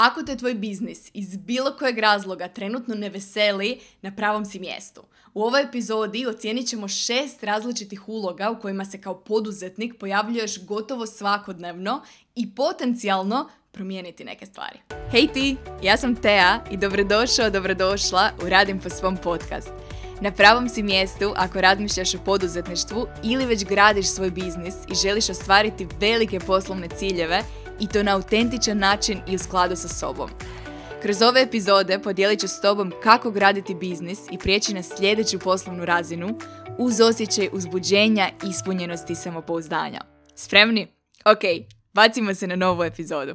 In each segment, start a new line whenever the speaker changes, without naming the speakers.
Ako te tvoj biznis iz bilo kojeg razloga trenutno ne veseli, na pravom si mjestu. U ovoj epizodi ocijenit ćemo šest različitih uloga u kojima se kao poduzetnik pojavljuješ gotovo svakodnevno i potencijalno promijeniti neke stvari. Hej ti, ja sam Tea i dobrodošao, dobrodošla u Radim po svom podcast. Na pravom si mjestu ako razmišljaš o poduzetništvu ili već gradiš svoj biznis i želiš ostvariti velike poslovne ciljeve i to na autentičan način i u skladu sa sobom. Kroz ove epizode podijelit ću s tobom kako graditi biznis i prijeći na sljedeću poslovnu razinu uz osjećaj uzbuđenja, ispunjenosti i samopouzdanja. Spremni? Ok, bacimo se na novu epizodu.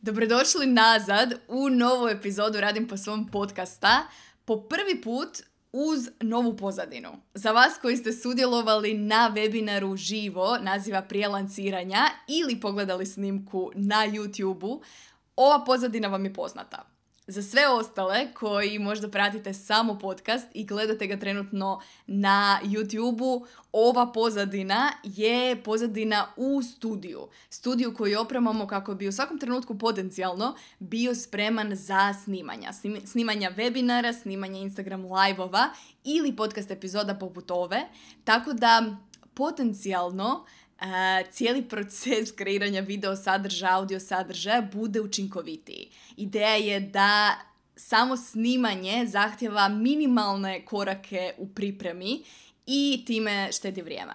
Dobrodošli nazad u novu epizodu Radim po svom podcasta. Po prvi put uz novu pozadinu. Za vas koji ste sudjelovali na webinaru živo, naziva prije lanciranja ili pogledali snimku na YouTube-u, ova pozadina vam je poznata. Za sve ostale koji možda pratite samo podcast i gledate ga trenutno na YouTube-u, ova pozadina je pozadina u studiju. Studiju koju opremamo kako bi u svakom trenutku potencijalno bio spreman za snimanja. Snimanja webinara, snimanja Instagram live-ova ili podcast epizoda poput ove. Tako da potencijalno cijeli proces kreiranja video sadržaja, audio sadržaja bude učinkovitiji. Ideja je da samo snimanje zahtjeva minimalne korake u pripremi i time štedi vrijeme.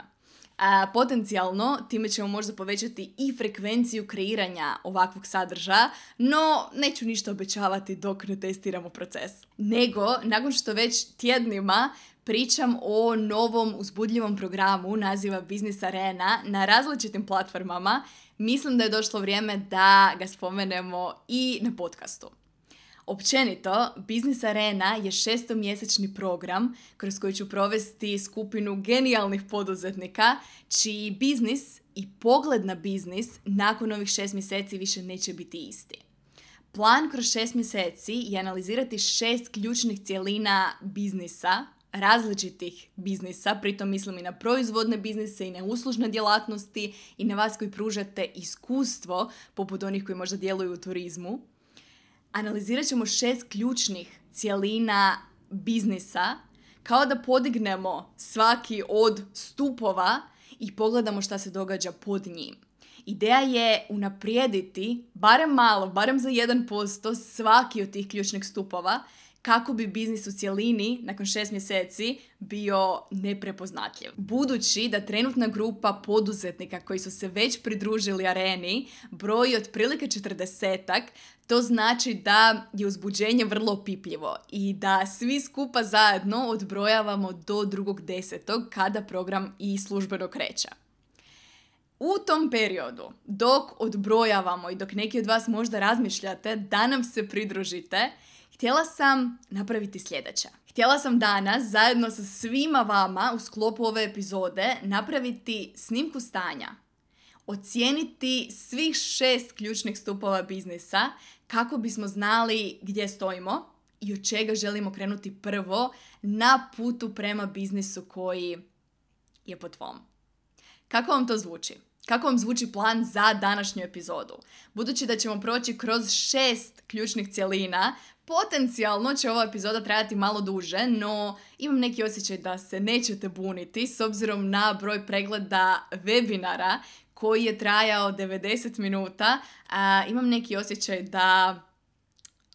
A, potencijalno time ćemo možda povećati i frekvenciju kreiranja ovakvog sadržaja, no neću ništa obećavati dok ne testiramo proces. Nego, nakon što već tjednima pričam o novom uzbudljivom programu naziva Business Arena na različitim platformama, mislim da je došlo vrijeme da ga spomenemo i na podcastu. Općenito, Business Arena je šestomjesečni program kroz koji ću provesti skupinu genijalnih poduzetnika čiji biznis i pogled na biznis nakon ovih šest mjeseci više neće biti isti. Plan kroz šest mjeseci je analizirati šest ključnih cjelina biznisa različitih biznisa, pritom mislim i na proizvodne biznise i na uslužne djelatnosti i na vas koji pružate iskustvo, poput onih koji možda djeluju u turizmu. Analizirat ćemo šest ključnih cjelina biznisa kao da podignemo svaki od stupova i pogledamo šta se događa pod njim. Ideja je unaprijediti, barem malo, barem za 1% svaki od tih ključnih stupova kako bi biznis u cjelini nakon šest mjeseci bio neprepoznatljiv. Budući da trenutna grupa poduzetnika koji su se već pridružili areni broji otprilike četrdesetak, to znači da je uzbuđenje vrlo opipljivo i da svi skupa zajedno odbrojavamo do drugog desetog kada program i službeno kreće. U tom periodu, dok odbrojavamo i dok neki od vas možda razmišljate da nam se pridružite, htjela sam napraviti sljedeće. Htjela sam danas zajedno sa svima vama u sklopu ove epizode napraviti snimku stanja. Ocijeniti svih šest ključnih stupova biznisa kako bismo znali gdje stojimo i od čega želimo krenuti prvo na putu prema biznisu koji je po tvom. Kako vam to zvuči? Kako vam zvuči plan za današnju epizodu? Budući da ćemo proći kroz šest ključnih cjelina, Potencijalno će ova epizoda trajati malo duže, no imam neki osjećaj da se nećete buniti s obzirom na broj pregleda webinara koji je trajao 90 minuta. A, imam neki osjećaj da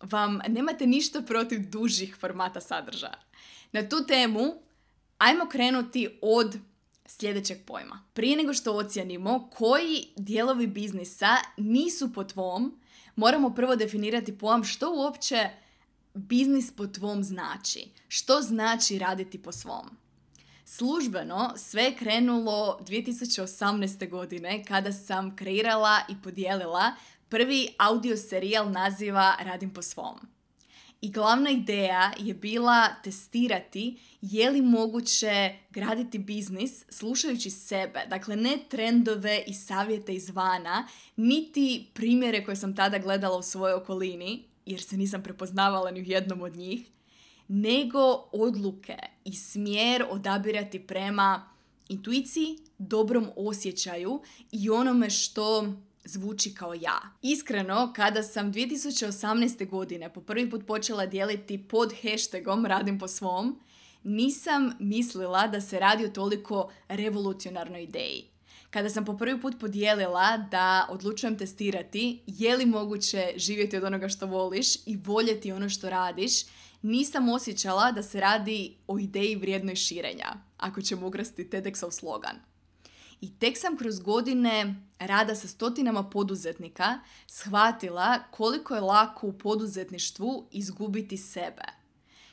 vam nemate ništa protiv dužih formata sadržaja. Na tu temu ajmo krenuti od sljedećeg pojma. Prije nego što ocijenimo koji dijelovi biznisa nisu po tvom, moramo prvo definirati pojam što uopće biznis po tvom znači. Što znači raditi po svom? Službeno sve je krenulo 2018. godine kada sam kreirala i podijelila prvi audio serijal naziva Radim po svom. I glavna ideja je bila testirati je li moguće graditi biznis slušajući sebe. Dakle, ne trendove i savjete izvana, niti primjere koje sam tada gledala u svojoj okolini, jer se nisam prepoznavala ni u jednom od njih, nego odluke i smjer odabirati prema intuiciji, dobrom osjećaju i onome što zvuči kao ja. Iskreno, kada sam 2018. godine po prvi put počela dijeliti pod hashtagom radim po svom, nisam mislila da se radi o toliko revolucionarnoj ideji. Kada sam po prvi put podijelila da odlučujem testirati je li moguće živjeti od onoga što voliš i voljeti ono što radiš, nisam osjećala da se radi o ideji vrijednoj širenja, ako ćemo ugrasti TEDxov slogan. I tek sam kroz godine rada sa stotinama poduzetnika shvatila koliko je lako u poduzetništvu izgubiti sebe.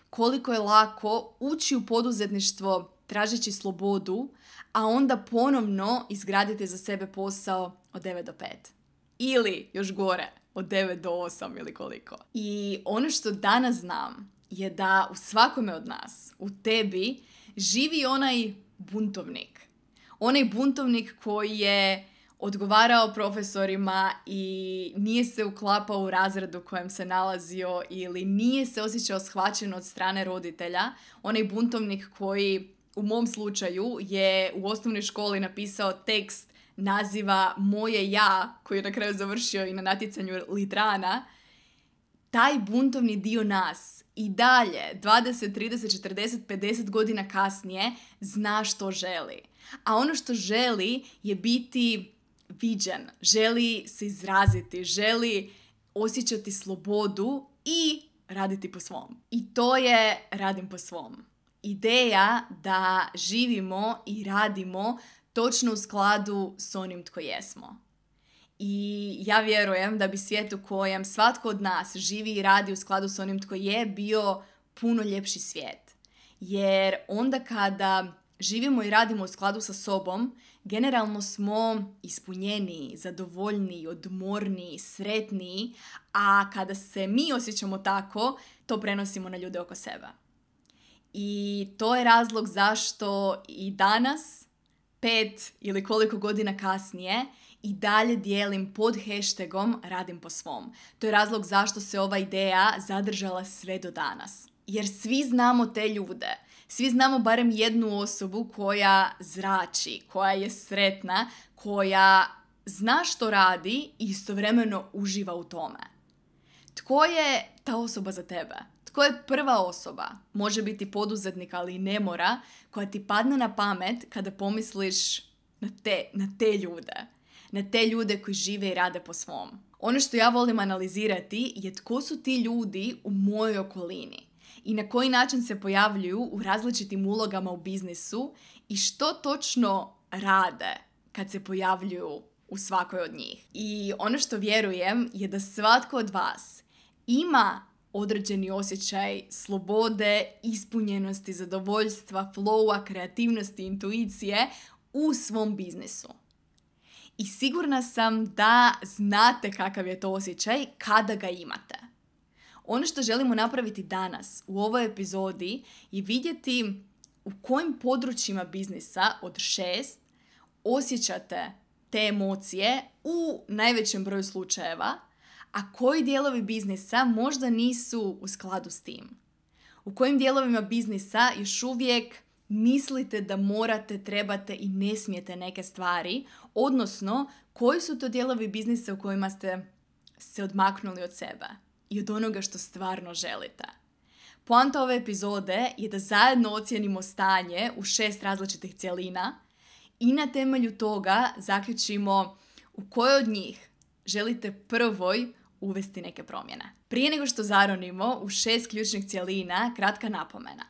Koliko je lako ući u poduzetništvo tražeći slobodu, a onda ponovno izgraditi za sebe posao od 9 do 5. Ili, još gore, od 9 do 8 ili koliko. I ono što danas znam je da u svakome od nas, u tebi, živi onaj buntovnik. Onaj buntovnik koji je odgovarao profesorima i nije se uklapao u razred u kojem se nalazio ili nije se osjećao shvaćen od strane roditelja. Onaj buntovnik koji u mom slučaju je u osnovnoj školi napisao tekst naziva Moje ja, koji je na kraju završio i na natjecanju Litrana, taj buntovni dio nas i dalje, 20, 30, 40, 50 godina kasnije, zna što želi. A ono što želi je biti viđen, želi se izraziti, želi osjećati slobodu i raditi po svom. I to je radim po svom ideja da živimo i radimo točno u skladu s onim tko jesmo. I ja vjerujem da bi svijet u kojem svatko od nas živi i radi u skladu s onim tko je bio puno ljepši svijet. Jer onda kada živimo i radimo u skladu sa sobom, generalno smo ispunjeniji, zadovoljniji, odmorniji, sretniji, a kada se mi osjećamo tako, to prenosimo na ljude oko sebe. I to je razlog zašto i danas, pet ili koliko godina kasnije, i dalje dijelim pod hashtagom radim po svom. To je razlog zašto se ova ideja zadržala sve do danas. Jer svi znamo te ljude. Svi znamo barem jednu osobu koja zrači, koja je sretna, koja zna što radi i istovremeno uživa u tome. Tko je ta osoba za tebe? Tko je prva osoba? Može biti poduzetnik, ali i ne mora, koja ti padne na pamet kada pomisliš na te, na te ljude. Na te ljude koji žive i rade po svom. Ono što ja volim analizirati je tko su ti ljudi u mojoj okolini i na koji način se pojavljuju u različitim ulogama u biznisu i što točno rade kad se pojavljuju u svakoj od njih. I ono što vjerujem je da svatko od vas ima određeni osjećaj slobode, ispunjenosti, zadovoljstva, flowa, kreativnosti, intuicije u svom biznisu. I sigurna sam da znate kakav je to osjećaj kada ga imate. Ono što želimo napraviti danas u ovoj epizodi je vidjeti u kojim područjima biznisa od šest osjećate te emocije u najvećem broju slučajeva – a koji dijelovi biznisa možda nisu u skladu s tim. U kojim dijelovima biznisa još uvijek mislite da morate, trebate i ne smijete neke stvari, odnosno koji su to dijelovi biznisa u kojima ste se odmaknuli od sebe i od onoga što stvarno želite. Poanta ove epizode je da zajedno ocijenimo stanje u šest različitih cjelina i na temelju toga zaključimo u kojoj od njih želite prvoj uvesti neke promjene. Prije nego što zaronimo u šest ključnih cjelina, kratka napomena.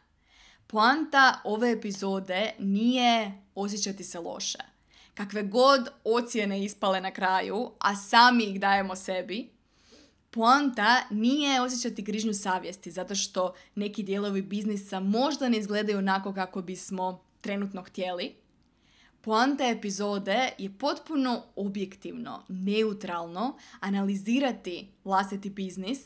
Poanta ove epizode nije osjećati se loše. Kakve god ocjene ispale na kraju, a sami ih dajemo sebi, poanta nije osjećati grižnju savjesti zato što neki dijelovi biznisa možda ne izgledaju onako kako bismo trenutno htjeli, Poanta epizode je potpuno objektivno, neutralno analizirati vlastiti biznis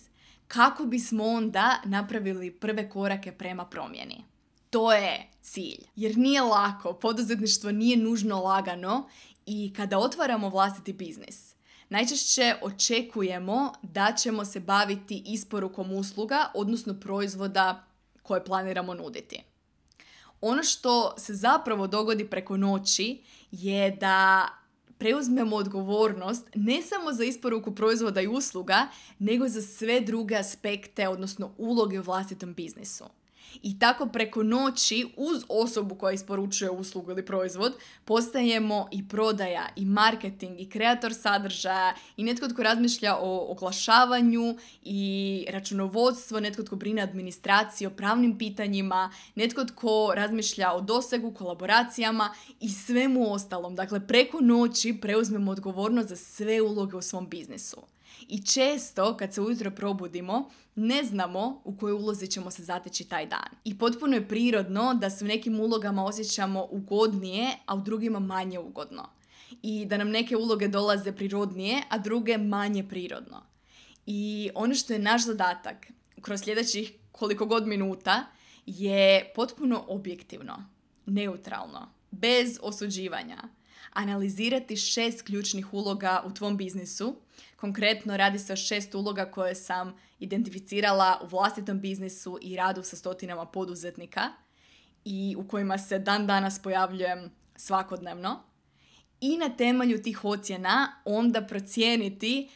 kako bismo onda napravili prve korake prema promjeni. To je cilj. Jer nije lako, poduzetništvo nije nužno lagano i kada otvaramo vlastiti biznis, najčešće očekujemo da ćemo se baviti isporukom usluga, odnosno proizvoda koje planiramo nuditi. Ono što se zapravo dogodi preko noći je da preuzmemo odgovornost ne samo za isporuku proizvoda i usluga, nego za sve druge aspekte, odnosno uloge u vlastitom biznisu. I tako preko noći uz osobu koja isporučuje uslugu ili proizvod postajemo i prodaja i marketing i kreator sadržaja i netko tko razmišlja o oglašavanju i računovodstvo, netko tko brine administraciji o pravnim pitanjima, netko tko razmišlja o dosegu, kolaboracijama i svemu ostalom. Dakle, preko noći preuzmemo odgovornost za sve uloge u svom biznisu. I često kad se ujutro probudimo, ne znamo u kojoj ulozi ćemo se zateći taj dan. I potpuno je prirodno da se u nekim ulogama osjećamo ugodnije, a u drugima manje ugodno. I da nam neke uloge dolaze prirodnije, a druge manje prirodno. I ono što je naš zadatak kroz sljedećih koliko god minuta je potpuno objektivno, neutralno, bez osuđivanja. Analizirati šest ključnih uloga u tvom biznisu Konkretno radi se o šest uloga koje sam identificirala u vlastitom biznisu i radu sa stotinama poduzetnika i u kojima se dan danas pojavljujem svakodnevno. I na temelju tih ocjena onda procijeniti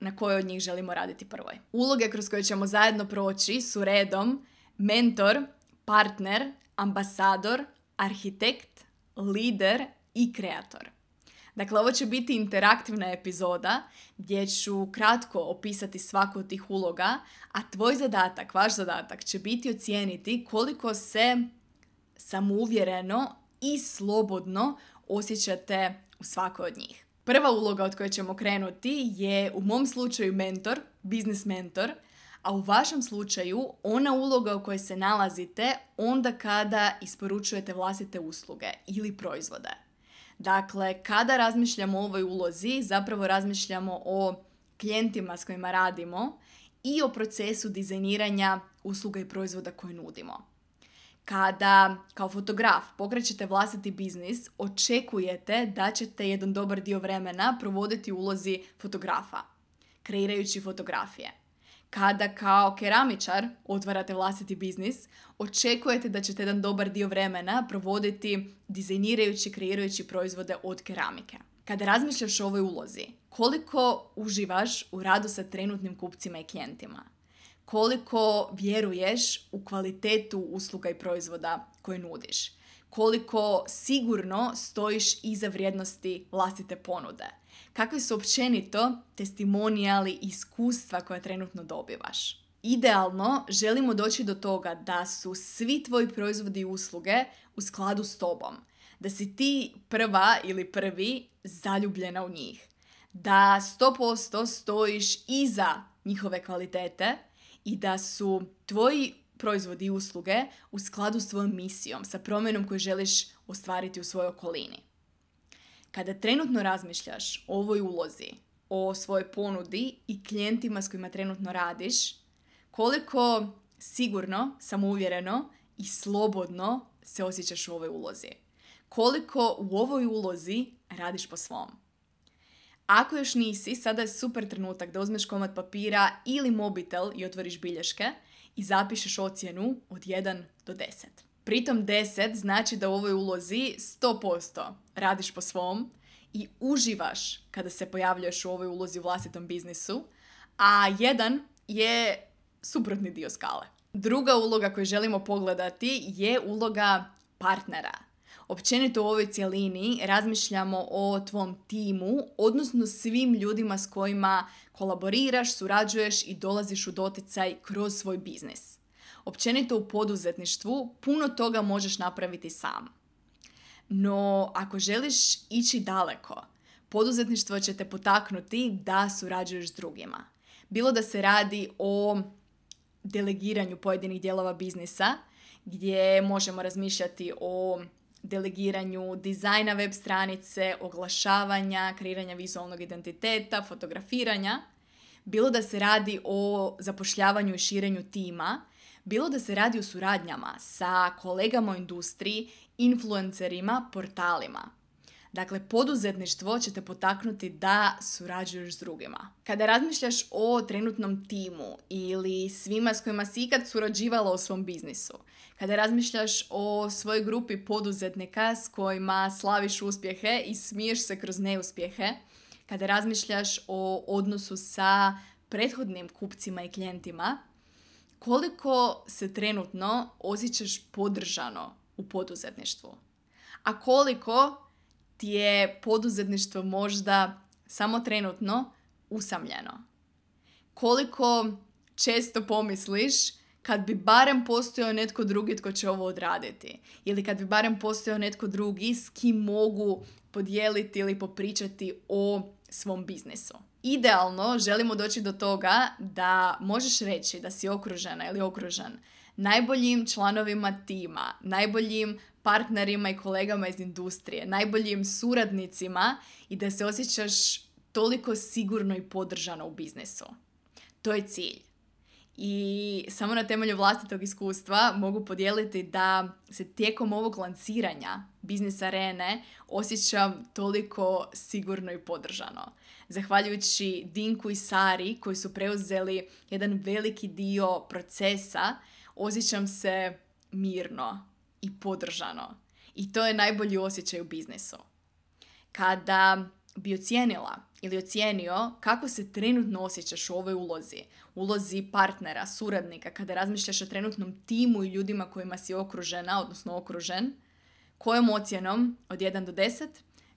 na kojoj od njih želimo raditi prvoj. Uloge kroz koje ćemo zajedno proći su redom mentor, partner, ambasador, arhitekt, lider i kreator. Dakle, ovo će biti interaktivna epizoda gdje ću kratko opisati svaku od tih uloga, a tvoj zadatak, vaš zadatak će biti ocijeniti koliko se samouvjereno i slobodno osjećate u svakoj od njih. Prva uloga od koje ćemo krenuti je u mom slučaju mentor, biznis mentor, a u vašem slučaju ona uloga u kojoj se nalazite onda kada isporučujete vlastite usluge ili proizvode. Dakle, kada razmišljamo o ovoj ulozi, zapravo razmišljamo o klijentima s kojima radimo i o procesu dizajniranja usluga i proizvoda koje nudimo. Kada kao fotograf pokrećete vlastiti biznis, očekujete da ćete jedan dobar dio vremena provoditi ulozi fotografa, kreirajući fotografije. Kada kao keramičar otvarate vlastiti biznis, očekujete da ćete jedan dobar dio vremena provoditi dizajnirajući, kreirajući proizvode od keramike. Kada razmišljaš o ovoj ulozi, koliko uživaš u radu sa trenutnim kupcima i klijentima? Koliko vjeruješ u kvalitetu usluga i proizvoda koje nudiš? Koliko sigurno stojiš iza vrijednosti vlastite ponude? Kakvi su općenito testimonijali iskustva koja trenutno dobivaš. Idealno želimo doći do toga da su svi tvoji proizvodi i usluge u skladu s tobom. Da si ti prva ili prvi zaljubljena u njih. Da 100% stojiš iza njihove kvalitete i da su tvoji proizvodi i usluge u skladu s tvojom misijom, sa promjenom koju želiš ostvariti u svojoj okolini. Kada trenutno razmišljaš o ovoj ulozi, o svojoj ponudi i klijentima s kojima trenutno radiš, koliko sigurno, samouvjereno i slobodno se osjećaš u ovoj ulozi. Koliko u ovoj ulozi radiš po svom. Ako još nisi, sada je super trenutak da uzmeš komad papira ili mobitel i otvoriš bilješke i zapišeš ocjenu od 1 do 10. Pritom 10 znači da u ovoj ulozi 100% radiš po svom i uživaš kada se pojavljuješ u ovoj ulozi u vlastitom biznisu, a jedan je suprotni dio skale. Druga uloga koju želimo pogledati je uloga partnera. Općenito u ovoj cjelini razmišljamo o tvom timu, odnosno svim ljudima s kojima kolaboriraš, surađuješ i dolaziš u doticaj kroz svoj biznis. Općenito u poduzetništvu puno toga možeš napraviti sam. No, ako želiš ići daleko, poduzetništvo će te potaknuti da surađuješ s drugima. Bilo da se radi o delegiranju pojedinih dijelova biznisa, gdje možemo razmišljati o delegiranju dizajna web stranice, oglašavanja, kreiranja vizualnog identiteta, fotografiranja. Bilo da se radi o zapošljavanju i širenju tima, bilo da se radi o suradnjama sa kolegama u industriji, influencerima, portalima. Dakle, poduzetništvo će te potaknuti da surađuješ s drugima. Kada razmišljaš o trenutnom timu ili svima s kojima si ikad surađivala u svom biznisu, kada razmišljaš o svojoj grupi poduzetnika s kojima slaviš uspjehe i smiješ se kroz neuspjehe, kada razmišljaš o odnosu sa prethodnim kupcima i klijentima, koliko se trenutno osjećaš podržano u poduzetništvu? A koliko ti je poduzetništvo možda samo trenutno usamljeno? Koliko često pomisliš kad bi barem postojao netko drugi tko će ovo odraditi ili kad bi barem postojao netko drugi s kim mogu podijeliti ili popričati o svom biznisu. Idealno želimo doći do toga da možeš reći da si okružena ili okružen najboljim članovima tima, najboljim partnerima i kolegama iz industrije, najboljim suradnicima i da se osjećaš toliko sigurno i podržano u biznisu. To je cilj. I samo na temelju vlastitog iskustva mogu podijeliti da se tijekom ovog lanciranja biznis arene osjećam toliko sigurno i podržano. Zahvaljujući Dinku i Sari koji su preuzeli jedan veliki dio procesa, osjećam se mirno i podržano. I to je najbolji osjećaj u biznisu. Kada bi ocijenila ili ocijenio kako se trenutno osjećaš u ovoj ulozi, ulozi partnera, suradnika, kada razmišljaš o trenutnom timu i ljudima kojima si okružena, odnosno okružen, kojom ocjenom od 1 do 10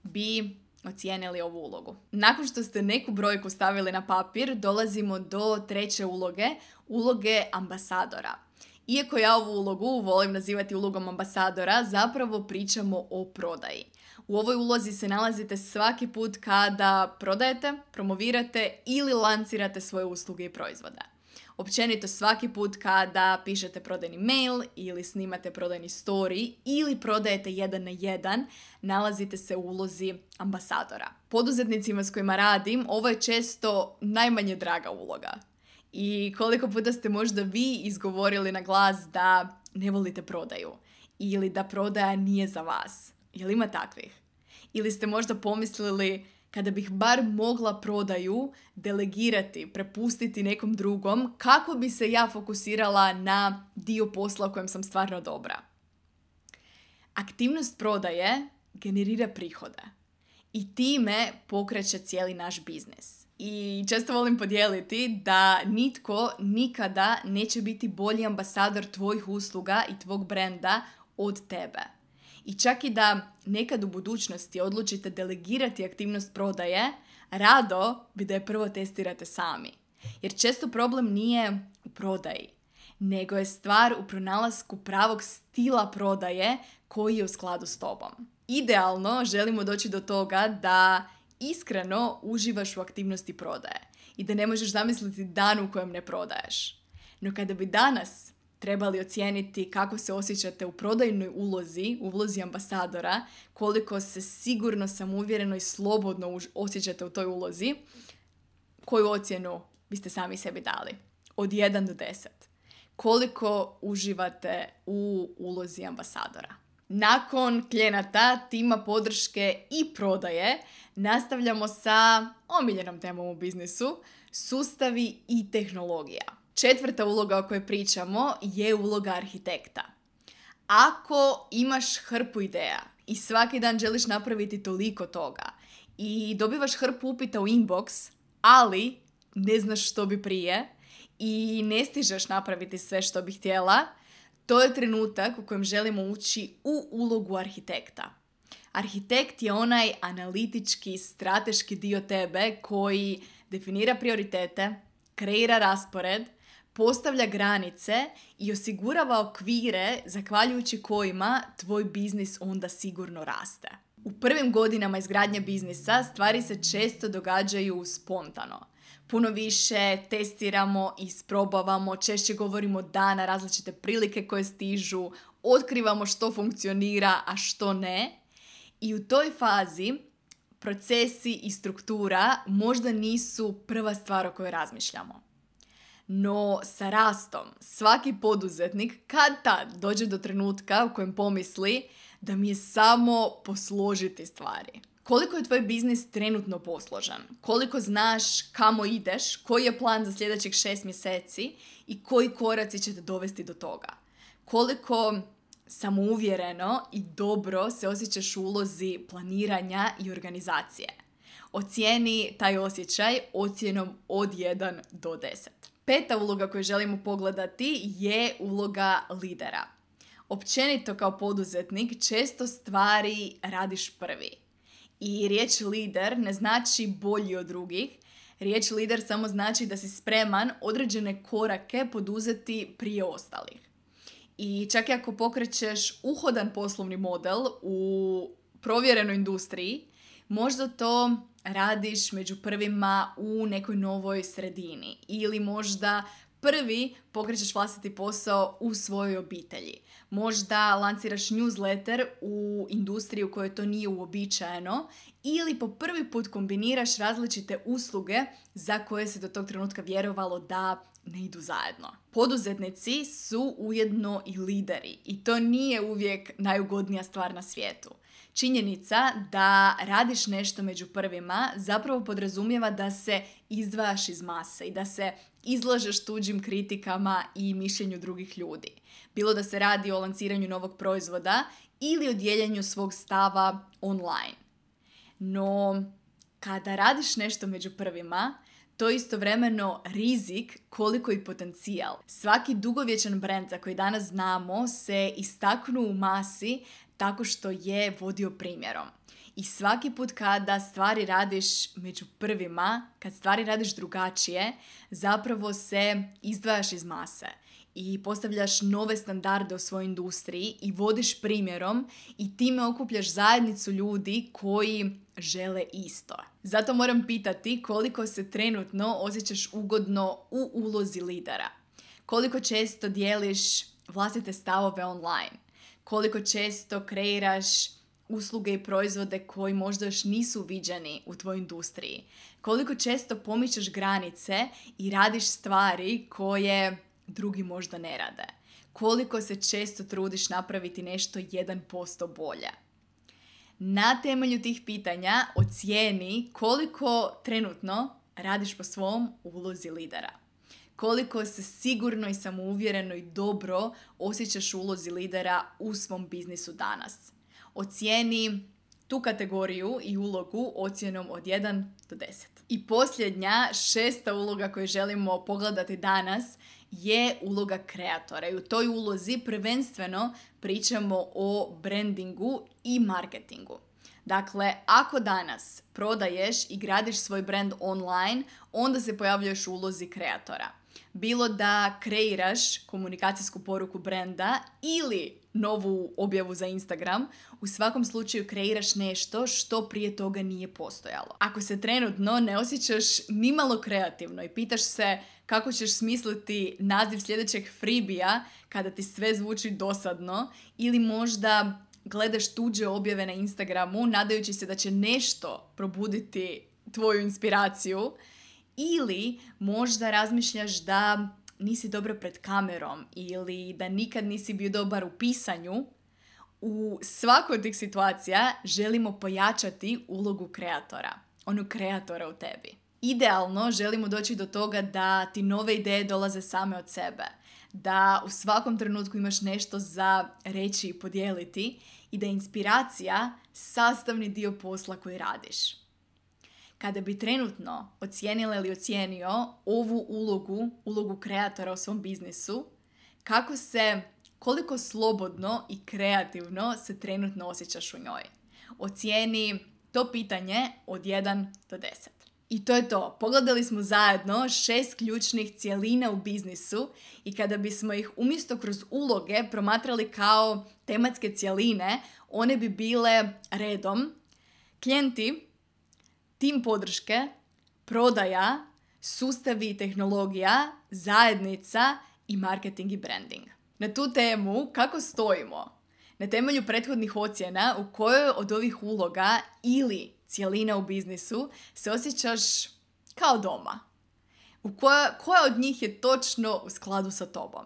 bi ocijenili ovu ulogu. Nakon što ste neku brojku stavili na papir, dolazimo do treće uloge, uloge ambasadora. Iako ja ovu ulogu volim nazivati ulogom ambasadora, zapravo pričamo o prodaji. U ovoj ulozi se nalazite svaki put kada prodajete, promovirate ili lancirate svoje usluge i proizvode. Općenito svaki put kada pišete prodajni mail ili snimate prodajni story ili prodajete jedan na jedan, nalazite se u ulozi ambasadora. Poduzetnicima s kojima radim, ovo je često najmanje draga uloga. I koliko puta ste možda vi izgovorili na glas da ne volite prodaju ili da prodaja nije za vas. Jel ima takvih? Ili ste možda pomislili kada bih bar mogla prodaju delegirati, prepustiti nekom drugom, kako bi se ja fokusirala na dio posla u kojem sam stvarno dobra. Aktivnost prodaje generira prihode i time pokreće cijeli naš biznis. I često volim podijeliti da nitko nikada neće biti bolji ambasador tvojih usluga i tvog brenda od tebe. I čak i da nekad u budućnosti odlučite delegirati aktivnost prodaje, rado bi da je prvo testirate sami. Jer često problem nije u prodaji, nego je stvar u pronalasku pravog stila prodaje koji je u skladu s tobom. Idealno želimo doći do toga da iskreno uživaš u aktivnosti prodaje i da ne možeš zamisliti dan u kojem ne prodaješ. No kada bi danas trebali ocijeniti kako se osjećate u prodajnoj ulozi, u ulozi ambasadora, koliko se sigurno, samouvjereno i slobodno osjećate u toj ulozi, koju ocjenu biste sami sebi dali? Od 1 do 10. Koliko uživate u ulozi ambasadora? Nakon klijenata, tima podrške i prodaje, nastavljamo sa omiljenom temom u biznisu, sustavi i tehnologija. Četvrta uloga o kojoj pričamo je uloga arhitekta. Ako imaš hrpu ideja i svaki dan želiš napraviti toliko toga i dobivaš hrpu upita u inbox, ali ne znaš što bi prije i ne stižeš napraviti sve što bi htjela, to je trenutak u kojem želimo ući u ulogu arhitekta. Arhitekt je onaj analitički, strateški dio tebe koji definira prioritete, kreira raspored, postavlja granice i osigurava okvire zahvaljujući kojima tvoj biznis onda sigurno raste. U prvim godinama izgradnje biznisa stvari se često događaju spontano. Puno više testiramo, isprobavamo, češće govorimo da na različite prilike koje stižu, otkrivamo što funkcionira, a što ne. I u toj fazi procesi i struktura možda nisu prva stvar o kojoj razmišljamo. No sa rastom svaki poduzetnik kad tad dođe do trenutka u kojem pomisli da mi je samo posložiti stvari. Koliko je tvoj biznis trenutno posložen? Koliko znaš kamo ideš? Koji je plan za sljedećih šest mjeseci? I koji koraci će te dovesti do toga? Koliko samouvjereno i dobro se osjećaš u ulozi planiranja i organizacije? Ocijeni taj osjećaj ocjenom od 1 do 10. Peta uloga koju želimo pogledati je uloga lidera. Općenito kao poduzetnik često stvari radiš prvi. I riječ lider ne znači bolji od drugih. Riječ lider samo znači da si spreman određene korake poduzeti prije ostalih. I čak i ako pokrećeš uhodan poslovni model u provjerenoj industriji, možda to radiš među prvima u nekoj novoj sredini ili možda prvi pokrećeš vlastiti posao u svojoj obitelji. Možda lanciraš newsletter u industriji u kojoj to nije uobičajeno ili po prvi put kombiniraš različite usluge za koje se do tog trenutka vjerovalo da ne idu zajedno. Poduzetnici su ujedno i lideri i to nije uvijek najugodnija stvar na svijetu. Činjenica da radiš nešto među prvima zapravo podrazumijeva da se izdvajaš iz mase i da se izlažeš tuđim kritikama i mišljenju drugih ljudi. Bilo da se radi o lanciranju novog proizvoda ili o dijeljenju svog stava online. No, kada radiš nešto među prvima, to je istovremeno rizik koliko i potencijal. Svaki dugovječan brand za koji danas znamo se istaknu u masi tako što je vodio primjerom. I svaki put kada stvari radiš među prvima, kad stvari radiš drugačije, zapravo se izdvajaš iz mase i postavljaš nove standarde u svojoj industriji i vodiš primjerom i time okupljaš zajednicu ljudi koji žele isto. Zato moram pitati koliko se trenutno osjećaš ugodno u ulozi lidera. Koliko često dijeliš vlastite stavove online. Koliko često kreiraš usluge i proizvode koji možda još nisu viđeni u tvojoj industriji. Koliko često pomičeš granice i radiš stvari koje drugi možda ne rade. Koliko se često trudiš napraviti nešto 1% bolje. Na temelju tih pitanja ocijeni koliko trenutno radiš po svom ulozi lidera. Koliko se sigurno i samouvjereno i dobro osjećaš ulozi lidera u svom biznisu danas. Ocijeni tu kategoriju i ulogu ocjenom od 1 do 10. I posljednja, šesta uloga koju želimo pogledati danas je uloga kreatora i u toj ulozi prvenstveno pričamo o brandingu i marketingu. Dakle, ako danas prodaješ i gradiš svoj brand online, onda se pojavljuješ u ulozi kreatora. Bilo da kreiraš komunikacijsku poruku brenda ili novu objavu za Instagram, u svakom slučaju kreiraš nešto što prije toga nije postojalo. Ako se trenutno ne osjećaš nimalo kreativno i pitaš se kako ćeš smisliti naziv sljedećeg freebija kada ti sve zvuči dosadno ili možda gledaš tuđe objave na Instagramu nadajući se da će nešto probuditi tvoju inspiraciju ili možda razmišljaš da nisi dobro pred kamerom ili da nikad nisi bio dobar u pisanju, u svakoj tih situacija želimo pojačati ulogu kreatora, onu kreatora u tebi. Idealno želimo doći do toga da ti nove ideje dolaze same od sebe, da u svakom trenutku imaš nešto za reći i podijeliti i da je inspiracija sastavni dio posla koji radiš. Kada bi trenutno ocijenila ili ocijenio ovu ulogu, ulogu kreatora u svom biznisu, kako se, koliko slobodno i kreativno se trenutno osjećaš u njoj. Ocijeni to pitanje od 1 do 10. I to je to. Pogledali smo zajedno šest ključnih cijelina u biznisu i kada bismo ih umjesto kroz uloge promatrali kao tematske cijeline, one bi bile redom klijenti, tim podrške, prodaja, sustavi i tehnologija, zajednica i marketing i branding. Na tu temu kako stojimo? Na temelju prethodnih ocjena u kojoj od ovih uloga ili cijelina u biznisu se osjećaš kao doma. U koja, koja od njih je točno u skladu sa tobom?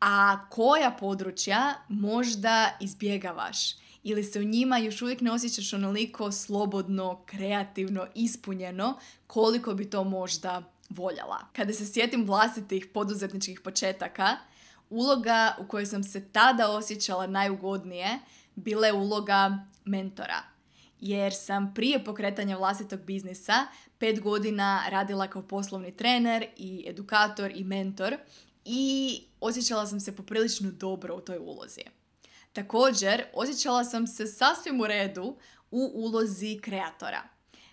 A koja područja možda izbjegavaš ili se u njima još uvijek ne osjećaš onoliko slobodno, kreativno, ispunjeno koliko bi to možda voljela. Kada se sjetim vlastitih poduzetničkih početaka, uloga u kojoj sam se tada osjećala najugodnije bila je uloga mentora. Jer sam prije pokretanja vlastitog biznisa pet godina radila kao poslovni trener i edukator i mentor i osjećala sam se poprilično dobro u toj ulozi. Također, osjećala sam se sasvim u redu u ulozi kreatora.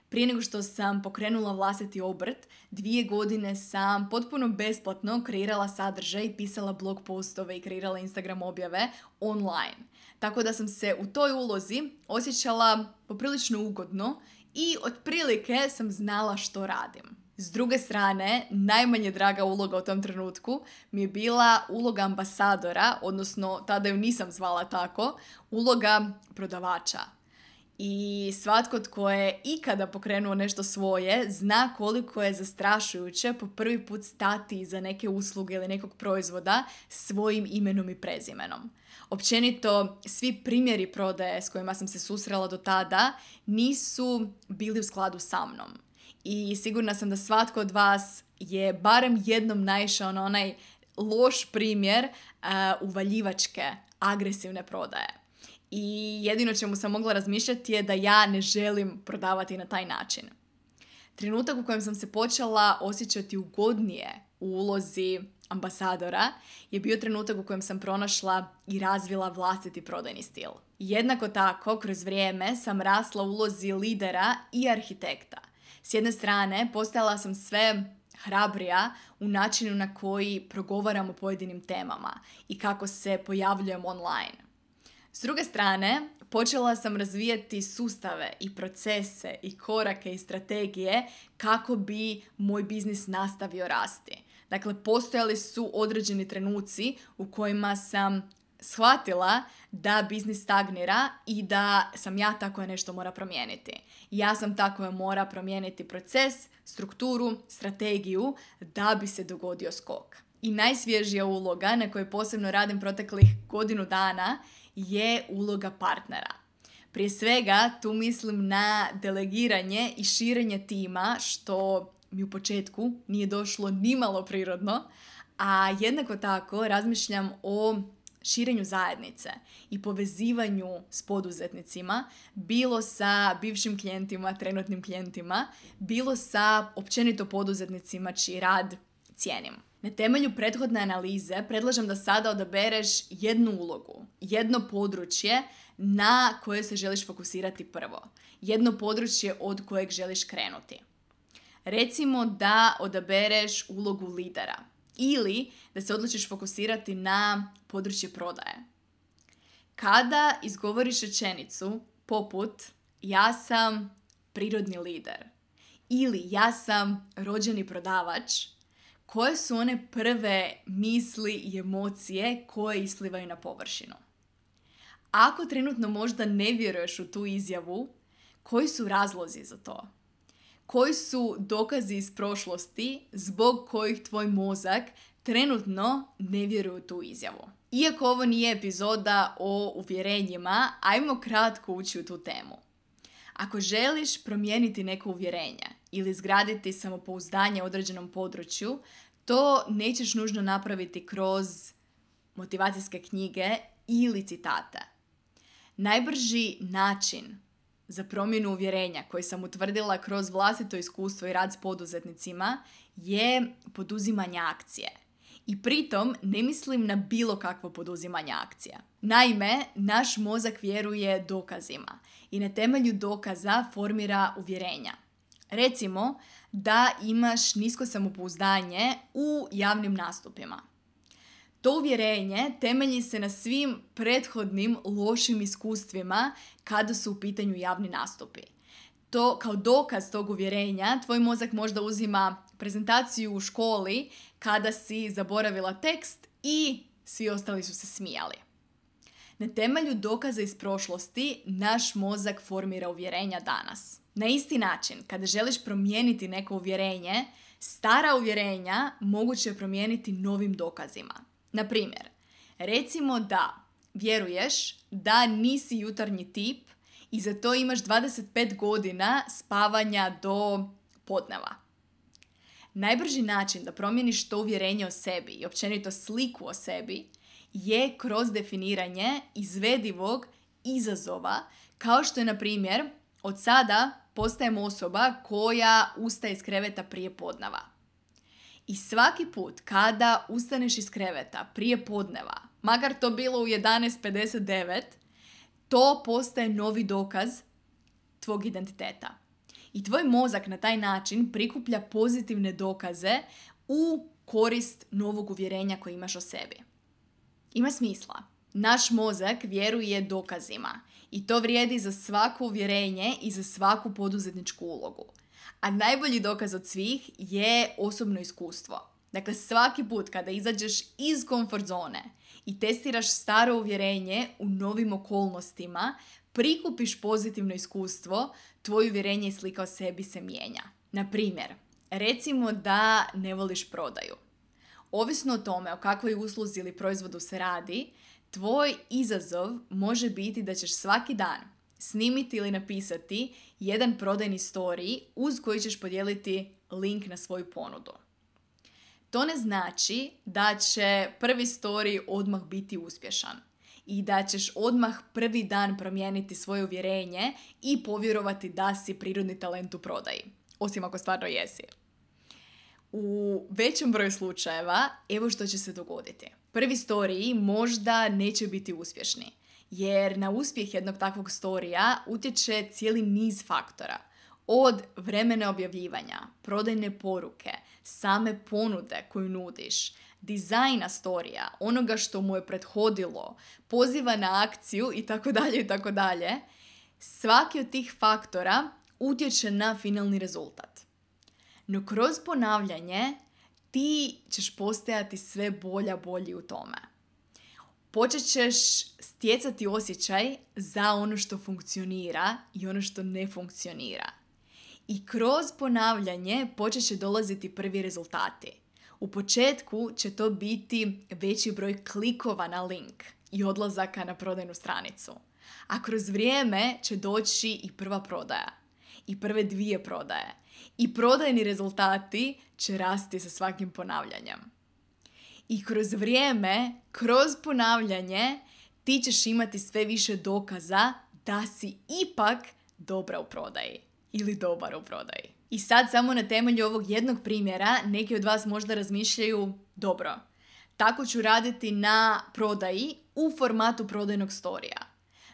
Prije nego što sam pokrenula vlastiti obrt, dvije godine sam potpuno besplatno kreirala sadržaj, pisala blog postove i kreirala Instagram objave online. Tako da sam se u toj ulozi osjećala poprilično ugodno i otprilike sam znala što radim. S druge strane, najmanje draga uloga u tom trenutku mi je bila uloga ambasadora, odnosno tada ju nisam zvala tako, uloga prodavača. I svatko tko je ikada pokrenuo nešto svoje zna koliko je zastrašujuće po prvi put stati za neke usluge ili nekog proizvoda svojim imenom i prezimenom. Općenito, svi primjeri prodaje s kojima sam se susrela do tada nisu bili u skladu sa mnom. I sigurna sam da svatko od vas je barem jednom naišao na onaj loš primjer uh, uvaljivačke, agresivne prodaje. I jedino čemu sam mogla razmišljati je da ja ne želim prodavati na taj način. Trenutak u kojem sam se počela osjećati ugodnije u ulozi ambasadora je bio trenutak u kojem sam pronašla i razvila vlastiti prodajni stil. Jednako tako, kroz vrijeme sam rasla u ulozi lidera i arhitekta. S jedne strane, postajala sam sve hrabrija u načinu na koji progovaram o pojedinim temama i kako se pojavljujem online. S druge strane, počela sam razvijati sustave i procese i korake i strategije kako bi moj biznis nastavio rasti. Dakle, postojali su određeni trenuci u kojima sam shvatila da biznis stagnira i da sam ja tako koja nešto mora promijeniti. Ja sam tako koja mora promijeniti proces, strukturu, strategiju da bi se dogodio skok. I najsvježija uloga na kojoj posebno radim proteklih godinu dana je uloga partnera. Prije svega tu mislim na delegiranje i širenje tima što mi u početku nije došlo nimalo prirodno, a jednako tako razmišljam o širenju zajednice i povezivanju s poduzetnicima, bilo sa bivšim klijentima, trenutnim klijentima, bilo sa općenito poduzetnicima čiji rad cijenim. Na temelju prethodne analize predlažem da sada odabereš jednu ulogu, jedno područje na koje se želiš fokusirati prvo. Jedno područje od kojeg želiš krenuti. Recimo da odabereš ulogu lidera ili da se odlučiš fokusirati na područje prodaje. Kada izgovoriš rečenicu poput ja sam prirodni lider ili ja sam rođeni prodavač, koje su one prve misli i emocije koje isplivaju na površinu? Ako trenutno možda ne vjeruješ u tu izjavu, koji su razlozi za to? Koji su dokazi iz prošlosti zbog kojih tvoj mozak trenutno ne vjeruje u tu izjavu? Iako ovo nije epizoda o uvjerenjima, ajmo kratko ući u tu temu. Ako želiš promijeniti neko uvjerenje ili zgraditi samopouzdanje u određenom području, to nećeš nužno napraviti kroz motivacijske knjige ili citate. Najbrži način za promjenu uvjerenja koji sam utvrdila kroz vlastito iskustvo i rad s poduzetnicima je poduzimanje akcije. I pritom ne mislim na bilo kakvo poduzimanje akcija. Naime, naš mozak vjeruje dokazima i na temelju dokaza formira uvjerenja. Recimo da imaš nisko samopouzdanje u javnim nastupima. To uvjerenje temelji se na svim prethodnim lošim iskustvima kada su u pitanju javni nastupi. To kao dokaz tog uvjerenja tvoj mozak možda uzima prezentaciju u školi kada si zaboravila tekst i svi ostali su se smijali. Na temelju dokaza iz prošlosti naš mozak formira uvjerenja danas. Na isti način, kada želiš promijeniti neko uvjerenje, stara uvjerenja moguće je promijeniti novim dokazima. Na primjer, recimo da vjeruješ da nisi jutarnji tip i za to imaš 25 godina spavanja do podneva. Najbrži način da promijeniš to uvjerenje o sebi i općenito sliku o sebi je kroz definiranje izvedivog izazova kao što je na primjer od sada postajem osoba koja ustaje iz kreveta prije podneva. I svaki put kada ustaneš iz kreveta prije podneva, makar to bilo u 11.59, to postaje novi dokaz tvog identiteta. I tvoj mozak na taj način prikuplja pozitivne dokaze u korist novog uvjerenja koje imaš o sebi. Ima smisla. Naš mozak vjeruje dokazima i to vrijedi za svako uvjerenje i za svaku poduzetničku ulogu. A najbolji dokaz od svih je osobno iskustvo. Dakle, svaki put kada izađeš iz komfort zone i testiraš staro uvjerenje u novim okolnostima, prikupiš pozitivno iskustvo, tvoje uvjerenje i slika o sebi se mijenja. Na primjer, recimo da ne voliš prodaju. Ovisno o tome o kakvoj usluzi ili proizvodu se radi, tvoj izazov može biti da ćeš svaki dan snimiti ili napisati jedan prodajni story uz koji ćeš podijeliti link na svoju ponudu. To ne znači da će prvi story odmah biti uspješan i da ćeš odmah prvi dan promijeniti svoje uvjerenje i povjerovati da si prirodni talent u prodaji. Osim ako stvarno jesi. U većem broju slučajeva, evo što će se dogoditi. Prvi story možda neće biti uspješni, jer na uspjeh jednog takvog storija utječe cijeli niz faktora. Od vremena objavljivanja, prodajne poruke, same ponude koju nudiš, dizajna storija, onoga što mu je prethodilo, poziva na akciju i tako dalje i tako dalje. Svaki od tih faktora utječe na finalni rezultat. No kroz ponavljanje ti ćeš postajati sve bolja bolji u tome. Počet ćeš stjecati osjećaj za ono što funkcionira i ono što ne funkcionira. I kroz ponavljanje počet će dolaziti prvi rezultati. U početku će to biti veći broj klikova na link i odlazaka na prodajnu stranicu. A kroz vrijeme će doći i prva prodaja. I prve dvije prodaje. I prodajni rezultati će rasti sa svakim ponavljanjem. I kroz vrijeme, kroz ponavljanje, ti ćeš imati sve više dokaza da si ipak dobra u prodaji ili dobar u prodaji. I sad samo na temelju ovog jednog primjera neki od vas možda razmišljaju dobro, tako ću raditi na prodaji u formatu prodajnog storija.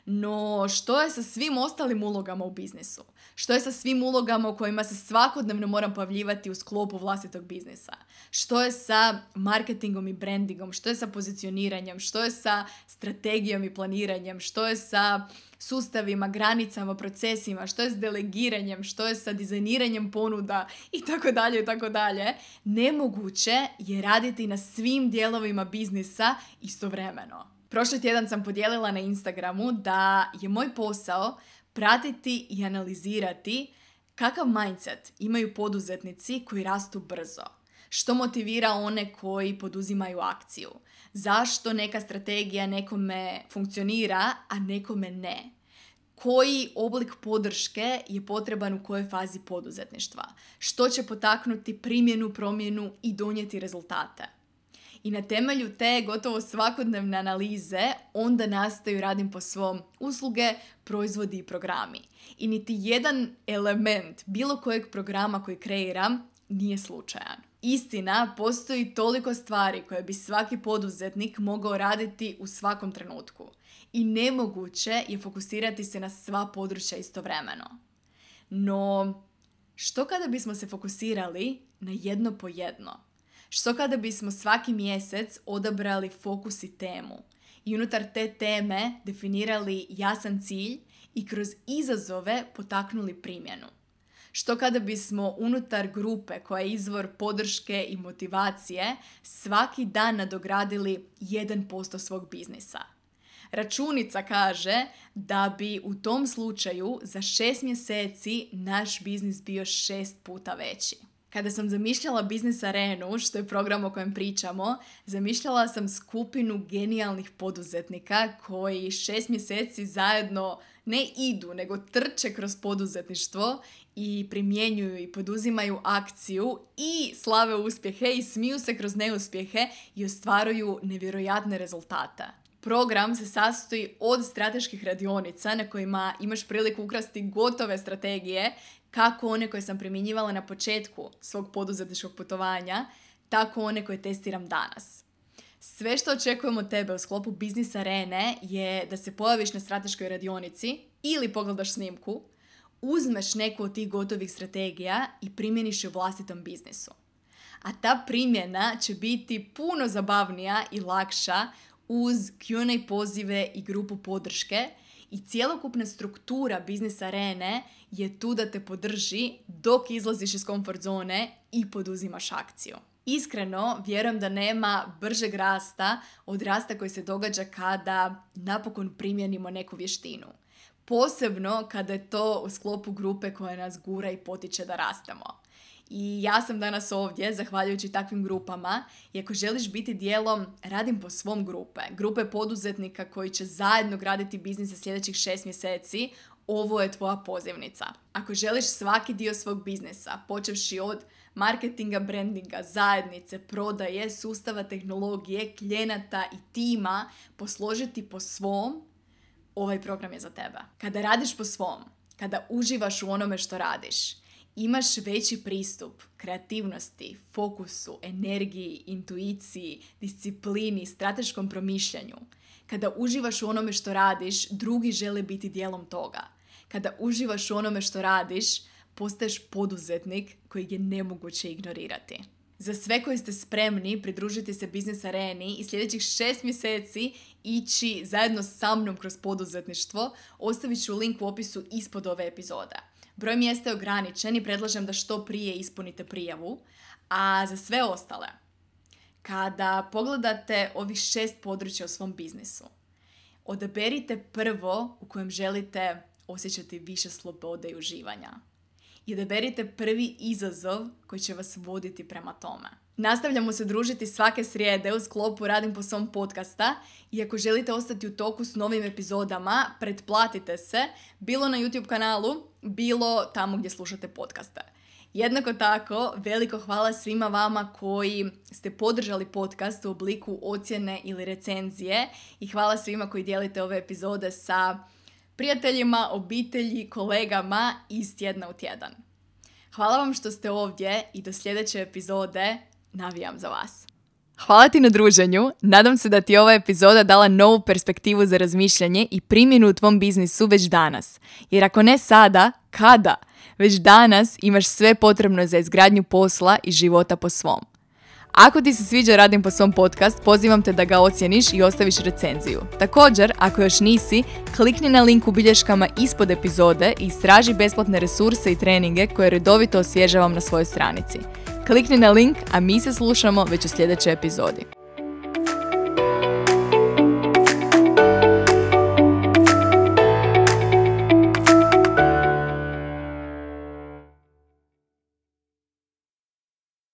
No, što je sa svim ostalim ulogama u biznisu? Što je sa svim ulogama u kojima se svakodnevno moram pojavljivati u sklopu vlastitog biznisa? Što je sa marketingom i brandingom? Što je sa pozicioniranjem? Što je sa strategijom i planiranjem? Što je sa sustavima, granicama, procesima? Što je s delegiranjem? Što je sa dizajniranjem ponuda? I tako dalje i tako dalje. Nemoguće je raditi na svim dijelovima biznisa istovremeno. Prošli tjedan sam podijelila na Instagramu da je moj posao pratiti i analizirati kakav mindset imaju poduzetnici koji rastu brzo. Što motivira one koji poduzimaju akciju? Zašto neka strategija nekome funkcionira, a nekome ne? Koji oblik podrške je potreban u kojoj fazi poduzetništva? Što će potaknuti primjenu, promjenu i donijeti rezultate? I na temelju te gotovo svakodnevne analize onda nastaju radim po svom usluge, proizvodi i programi. I niti jedan element bilo kojeg programa koji kreiram nije slučajan. Istina, postoji toliko stvari koje bi svaki poduzetnik mogao raditi u svakom trenutku. I nemoguće je fokusirati se na sva područja istovremeno. No, što kada bismo se fokusirali na jedno po jedno? Što kada bismo svaki mjesec odabrali fokus i temu i unutar te teme definirali jasan cilj i kroz izazove potaknuli primjenu? Što kada bismo unutar grupe koja je izvor podrške i motivacije svaki dan nadogradili 1% svog biznisa? Računica kaže da bi u tom slučaju za šest mjeseci naš biznis bio šest puta veći. Kada sam zamišljala Biznis Arenu, što je program o kojem pričamo, zamišljala sam skupinu genijalnih poduzetnika koji šest mjeseci zajedno ne idu, nego trče kroz poduzetništvo i primjenjuju i poduzimaju akciju i slave uspjehe i smiju se kroz neuspjehe i ostvaruju nevjerojatne rezultate. Program se sastoji od strateških radionica na kojima imaš priliku ukrasti gotove strategije kako one koje sam primjenjivala na početku svog poduzetničkog putovanja, tako one koje testiram danas. Sve što očekujemo od tebe u sklopu biznis arene je da se pojaviš na strateškoj radionici ili pogledaš snimku, uzmeš neku od tih gotovih strategija i primjeniš je u vlastitom biznisu. A ta primjena će biti puno zabavnija i lakša uz Q&A pozive i grupu podrške i cjelokupna struktura biznis arene je tu da te podrži dok izlaziš iz komfort zone i poduzimaš akciju. Iskreno, vjerujem da nema bržeg rasta od rasta koji se događa kada napokon primjenimo neku vještinu. Posebno kada je to u sklopu grupe koja nas gura i potiče da rastemo. I ja sam danas ovdje, zahvaljujući takvim grupama, i ako želiš biti dijelom, radim po svom grupe, grupe poduzetnika koji će zajedno graditi biznis za sljedećih šest mjeseci, ovo je tvoja pozivnica. Ako želiš svaki dio svog biznisa, počevši od marketinga, brandinga, zajednice, prodaje, sustava tehnologije, klijenata i tima posložiti po svom, ovaj program je za tebe. Kada radiš po svom, kada uživaš u onome što radiš, imaš veći pristup kreativnosti, fokusu, energiji, intuiciji, disciplini, strateškom promišljanju. Kada uživaš u onome što radiš, drugi žele biti dijelom toga. Kada uživaš u onome što radiš, postaješ poduzetnik kojeg je nemoguće ignorirati. Za sve koji ste spremni pridružiti se Biznis Areni i sljedećih šest mjeseci ići zajedno sa mnom kroz poduzetništvo, ostavit ću link u opisu ispod ove epizode. Broj mjesta je ograničen i predlažem da što prije ispunite prijavu. A za sve ostale, kada pogledate ovih šest područja u svom biznisu, odaberite prvo u kojem želite osjećati više slobode i uživanja. I odaberite prvi izazov koji će vas voditi prema tome. Nastavljamo se družiti svake srijede u sklopu Radim po svom podcasta i ako želite ostati u toku s novim epizodama, pretplatite se, bilo na YouTube kanalu, bilo tamo gdje slušate podcaste. Jednako tako, veliko hvala svima vama koji ste podržali podcast u obliku ocjene ili recenzije i hvala svima koji dijelite ove epizode sa prijateljima, obitelji, kolegama iz tjedna u tjedan. Hvala vam što ste ovdje i do sljedeće epizode navijam za vas. Hvala ti na druženju. Nadam se da ti ova epizoda dala novu perspektivu za razmišljanje i primjenu u tvom biznisu već danas. Jer ako ne sada, kada? Već danas imaš sve potrebno za izgradnju posla i života po svom. Ako ti se sviđa Radim po svom podcast, pozivam te da ga ocjeniš i ostaviš recenziju. Također, ako još nisi, klikni na link u bilješkama ispod epizode i istraži besplatne resurse i treninge koje redovito osvježavam na svojoj stranici. Klikni na link, a mi se slušamo već u sljedećoj epizodi.